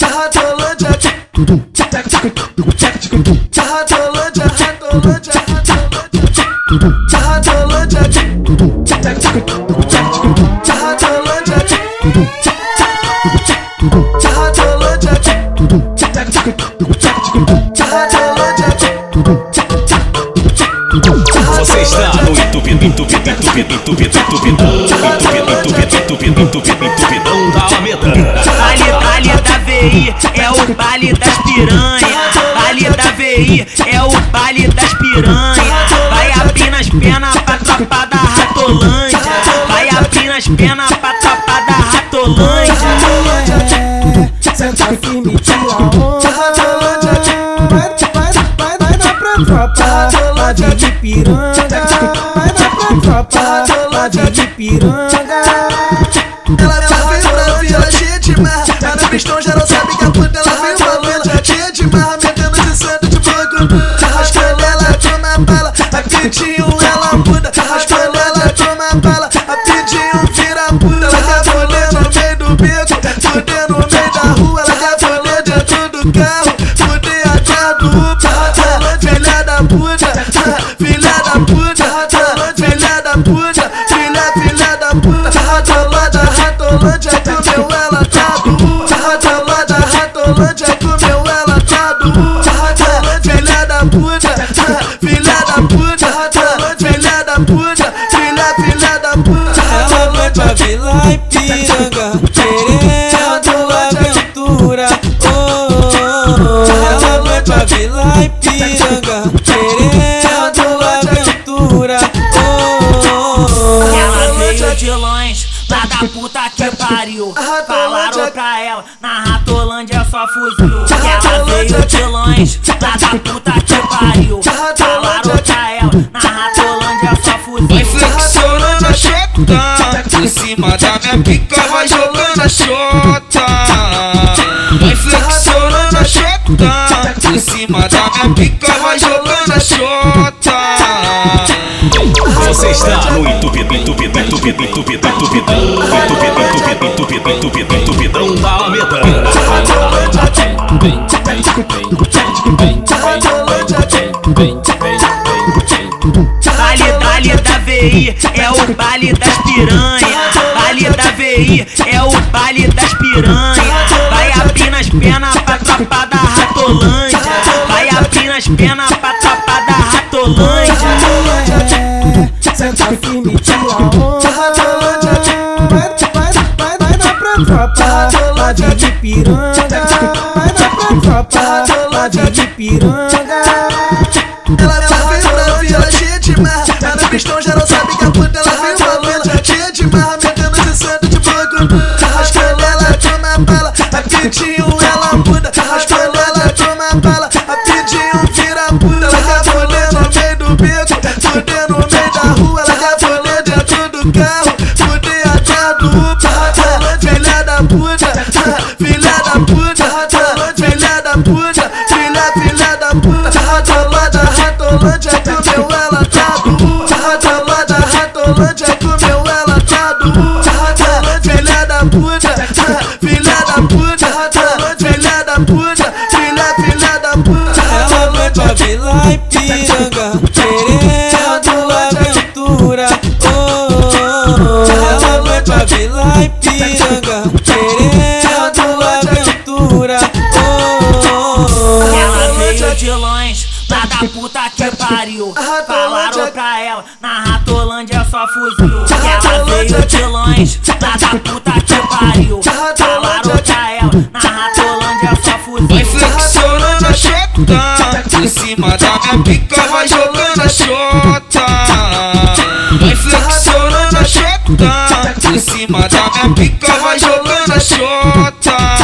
Ratolândia, Ratolândia, Ratolândia, Ratolândia, Você está no entupido, entupido, entupido, entupido, entupidão, entupido, entupido, entupido, entupido, entupidão da Alameda. Baile, baile da VI é o baile das piranha. Baile da VI é o baile das piranha. Vai abrindo as pernas pra tropa da Ratolândia. Vai abrindo as pernas pra tropa da Ratolândia. Senta firme, tira onda Vai, vai, vai, vai pra tropa Lave de piranga Vai na pra tropa Lave de piranga Ela veio pra vila cheia de marra Mas no pistão geral A pitinho ela muda As ela toma bala. A pitinho vira puta Ela quer foder no meio do beco Foder no meio da rua Ela quer foder dentro do carro. Foder atrás do Uber Filha da puta. Filha da puta Filha da puta. Filha, filha da puta Ratolândia, ratolândia Comeu ela tá do Ratolândia, ratolândia Comeu ela tá do Filha da puta Ela vai pra Vila Ipiranga Querendo aventura oh. Ela vai pra Vila Ipiranga Querendo aventura oh. Ela veio de longe, lá da puta que pariu. Falaram pra ela, na Ratolândia só fuzil. Ela veio de longe, lá da puta que pariu. Falaram pra ela, na cima da minha pica vai jogando a chota Vai flexionando a chota Por cima da minha pica vai jogando a chota Você está no entupido, entupido, entupido, entupido, entupidão, entupido, entupido, entupido, entupido, entupidão da Alameda. Da VI é o baile das piranha. Baile da VI é o baile das piranha. Vai abrindo as pernas pra tropa da Ratolândia. Vai abrindo as pernas pra tropa da Ratolândia. Senta firme, tira onda Vai, vai, vai, vai na pra de piranga Vai na pra tropa Lave de piranga Ela veio pra vila cheia de marra Mas no pistão geral pitinho ela muda As ela toma bala A pitinho vira puta Ela quer foder no meio do beco Foder no meio da rua Ela quer foder dentro do carro Foder atrás do Uber Filha da puta Filha da puta Filha da puta Filha, filha da puta Ratolândia, ratolândia Comeu ela tá do Ratolândia, ratolândia Comeu ela tá do Filha da puta Vai pra Vila Ipiranga Querendo aventura oh. Ela vai pra Vila Ipiranga Querendo aventura oh, oh, oh. Ela veio de longe, lá da puta que pariu. Falaram pra ela, na Ratolândia só fuzil. Ela veio de longe, lá da puta que pariu. Falaram pra ela, na cima minha pica vai jogando a chota. Vai flexionando a chota. Por cima da minha pica vai jogando a chota